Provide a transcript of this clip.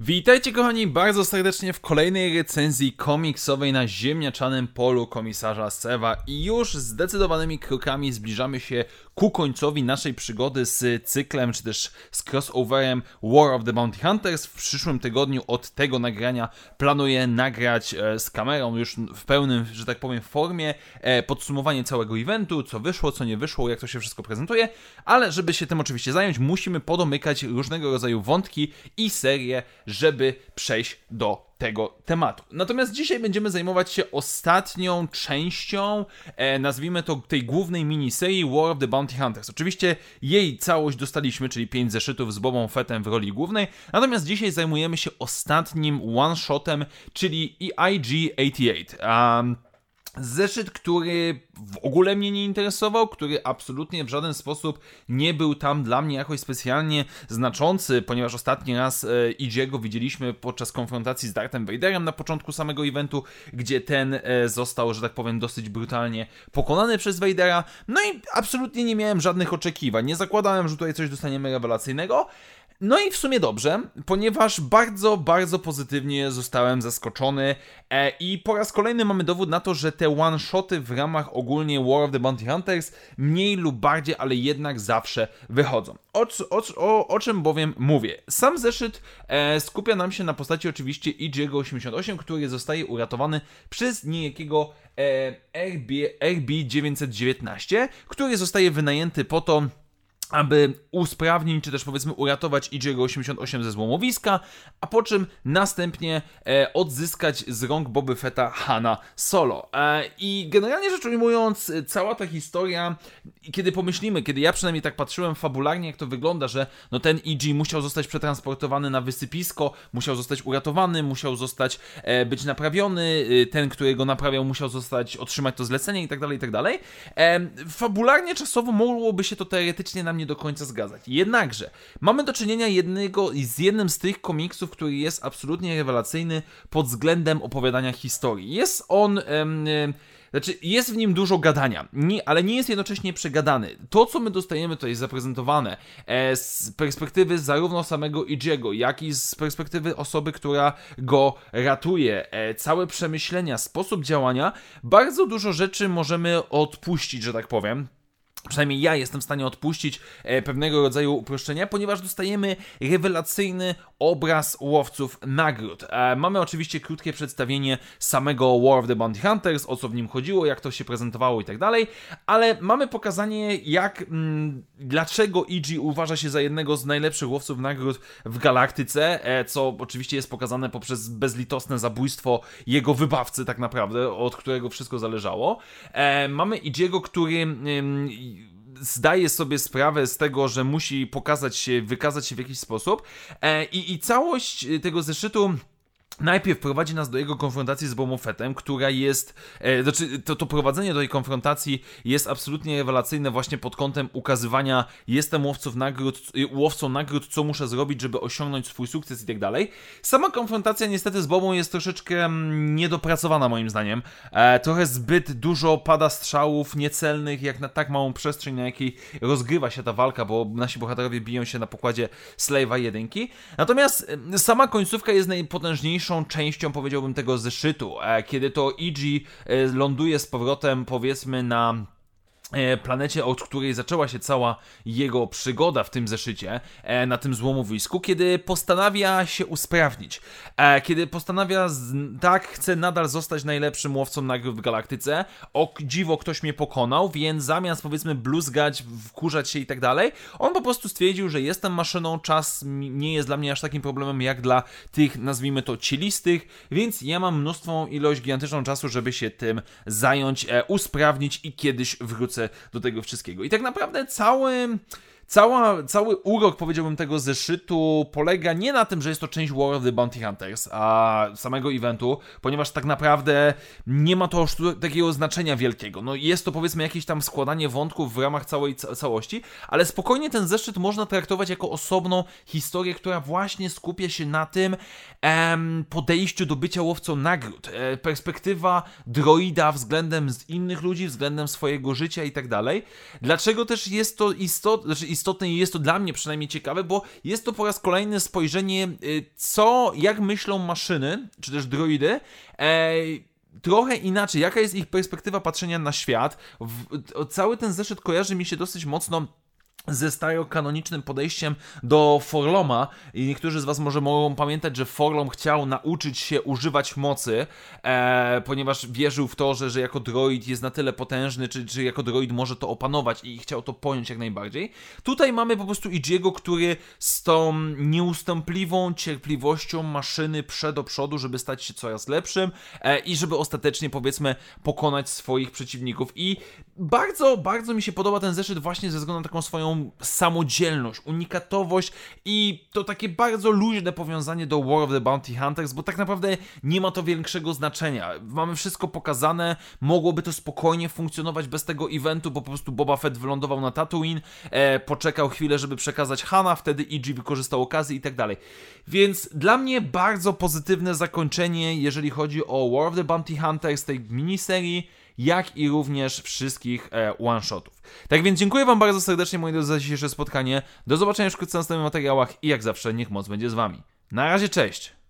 Witajcie kochani bardzo serdecznie w kolejnej recenzji komiksowej na ziemniaczanym polu komisarza Sewa i już zdecydowanymi krokami zbliżamy się ku końcowi naszej przygody z cyklem, czy też z crossoverem War of the Bounty Hunters. W przyszłym tygodniu od tego nagrania planuję nagrać e, z kamerą już w pełnym, że tak powiem, formie e, podsumowanie całego eventu, co wyszło, co nie wyszło, jak to się wszystko prezentuje, ale żeby się tym oczywiście zająć, musimy podomykać różnego rodzaju wątki i serie, żeby przejść do tego tematu. Natomiast dzisiaj będziemy zajmować się ostatnią częścią, e, nazwijmy to tej głównej miniserii War of the Bounty Hunters. Oczywiście jej całość dostaliśmy, czyli 5 zeszytów z Bobą Fettem w roli głównej, natomiast dzisiaj zajmujemy się ostatnim one-shotem, czyli IG-88. Um, Zeszyt, który w ogóle mnie nie interesował, który absolutnie w żaden sposób nie był tam dla mnie jakoś specjalnie znaczący, ponieważ ostatni raz e, Idziego widzieliśmy podczas konfrontacji z Darthem Vaderem na początku samego eventu, gdzie ten e, został, że tak powiem, dosyć brutalnie pokonany przez Vadera. No i absolutnie nie miałem żadnych oczekiwań. Nie zakładałem, że tutaj coś dostaniemy rewelacyjnego. No i w sumie dobrze, ponieważ bardzo, bardzo pozytywnie zostałem zaskoczony e, i po raz kolejny mamy dowód na to, że te one-shoty w ramach ogólnie War of the Bounty Hunters mniej lub bardziej, ale jednak zawsze wychodzą. O, o, o, o czym bowiem mówię? Sam zeszyt e, skupia nam się na postaci oczywiście IG-88, który zostaje uratowany przez niejakiego e, RB, RB919, który zostaje wynajęty po to, aby usprawnić, czy też powiedzmy uratować Idziego 88 ze złomowiska, a po czym następnie e, odzyskać z rąk Boby Fetta Hanna Solo. E, I generalnie rzecz ujmując, cała ta historia, kiedy pomyślimy, kiedy ja przynajmniej tak patrzyłem fabularnie, jak to wygląda, że no ten IG musiał zostać przetransportowany na wysypisko, musiał zostać uratowany, musiał zostać e, być naprawiony, e, ten, który go naprawiał, musiał zostać, otrzymać to zlecenie i tak dalej, i tak dalej. E, fabularnie, czasowo mogłoby się to teoretycznie na mnie nie do końca zgadzać. Jednakże mamy do czynienia jednego, z jednym z tych komiksów, który jest absolutnie rewelacyjny pod względem opowiadania historii. Jest on. Em, znaczy, jest w nim dużo gadania, nie, ale nie jest jednocześnie przegadany. To, co my dostajemy tutaj zaprezentowane e, z perspektywy zarówno samego Idziego, jak i z perspektywy osoby, która go ratuje, e, całe przemyślenia, sposób działania, bardzo dużo rzeczy możemy odpuścić, że tak powiem Przynajmniej ja jestem w stanie odpuścić e, pewnego rodzaju uproszczenia, ponieważ dostajemy rewelacyjny obraz łowców nagród. E, mamy oczywiście krótkie przedstawienie samego War of the Bounty Hunters, o co w nim chodziło, jak to się prezentowało i tak dalej, ale mamy pokazanie, jak, mm, dlaczego EG uważa się za jednego z najlepszych łowców nagród w galaktyce, e, co oczywiście jest pokazane poprzez bezlitosne zabójstwo jego wybawcy, tak naprawdę, od którego wszystko zależało. Mamy Idziego, który mm, zdaje sobie sprawę z tego, że musi pokazać się, wykazać się w jakiś sposób. E, i, i całość tego zeszytu Najpierw prowadzi nas do jego konfrontacji z Boba Fettem, która jest, e, znaczy to, to prowadzenie do tej konfrontacji jest absolutnie rewelacyjne właśnie pod kątem ukazywania jestem łowców nagród, łowcą nagród, co muszę zrobić, żeby osiągnąć swój sukces i tak dalej. Sama konfrontacja niestety z Bobą jest troszeczkę mm, niedopracowana moim zdaniem. E, trochę zbyt dużo pada strzałów niecelnych, jak na tak małą przestrzeń, na jakiej rozgrywa się ta walka, bo nasi bohaterowie biją się na pokładzie Slave'a jedynki. Natomiast e, sama końcówka jest najpotężniejsza najważniejszą częścią, powiedziałbym, tego zeszytu, e, kiedy to Igi e, ląduje z powrotem, powiedzmy, na planecie, od której zaczęła się cała jego przygoda w tym zeszycie, e, na tym złomowisku, kiedy postanawia się usprawnić. E, kiedy postanawia, tak, chce nadal zostać najlepszym łowcą nagród w galaktyce. O dziwo, ktoś mnie pokonał, więc zamiast powiedzmy bluzgać, wkurzać się i tak dalej, on po prostu stwierdził, że jestem maszyną, czas nie jest dla mnie aż takim problemem jak dla tych, nazwijmy to, cielistych, więc ja mam mnóstwą ilość gigantyczną czasu, żeby się tym zająć, usprawnić i kiedyś wrócę do tego wszystkiego. I tak naprawdę cały Cała, cały urok, powiedziałbym, tego zeszytu polega nie na tym, że jest to część War of the Bounty Hunters, a samego eventu, ponieważ tak naprawdę nie ma to takiego znaczenia wielkiego. No jest to powiedzmy jakieś tam składanie wątków w ramach całej ca całości, ale spokojnie ten zeszyt można traktować jako osobną historię, która właśnie skupia się na tym em, podejściu do bycia łowcą nagród. E, perspektywa droida względem innych ludzi, względem swojego życia i tak dalej. Dlaczego też jest to istotne, znaczy istotne i jest to dla mnie przynajmniej ciekawe, bo jest to po raz kolejny spojrzenie, y, co, jak myślą maszyny, czy też droidy, e, trochę inaczej, jaka jest ich perspektywa patrzenia na świat. W, cały ten zeszyt kojarzy mi się dosyć mocno ze starokanonicznym podejściem do Forloma i niektórzy z Was może mogą pamiętać, że Forlom chciał nauczyć się używać mocy, e, ponieważ wierzył w to, że, że jako droid jest na tyle potężny, czy, czy jako droid może to opanować i chciał to pojąć jak najbardziej. Tutaj mamy po prostu Idziego, który z tą nieustępliwą cierpliwością maszyny prze do przodu, żeby stać się coraz lepszym e, i żeby ostatecznie powiedzmy pokonać swoich przeciwników i bardzo, bardzo mi się podoba ten zeszyt właśnie ze względu na taką swoją samodzielność, unikatowość i to takie bardzo luźne powiązanie do War of the Bounty Hunters, bo tak naprawdę nie ma to większego znaczenia. Mamy wszystko pokazane, mogłoby to spokojnie funkcjonować bez tego eventu, bo po prostu Boba Fett wylądował na Tatooine, e, poczekał chwilę, żeby przekazać Hana, wtedy EG wykorzystał okazję i tak dalej. Więc dla mnie bardzo pozytywne zakończenie, jeżeli chodzi o War of the Bounty Hunters tej miniserii jak i również wszystkich e, one-shotów. Tak więc dziękuję Wam bardzo serdecznie, moi drodzy, za dzisiejsze spotkanie. Do zobaczenia wkrótce w następnych materiałach i jak zawsze, niech moc będzie z Wami. Na razie, cześć!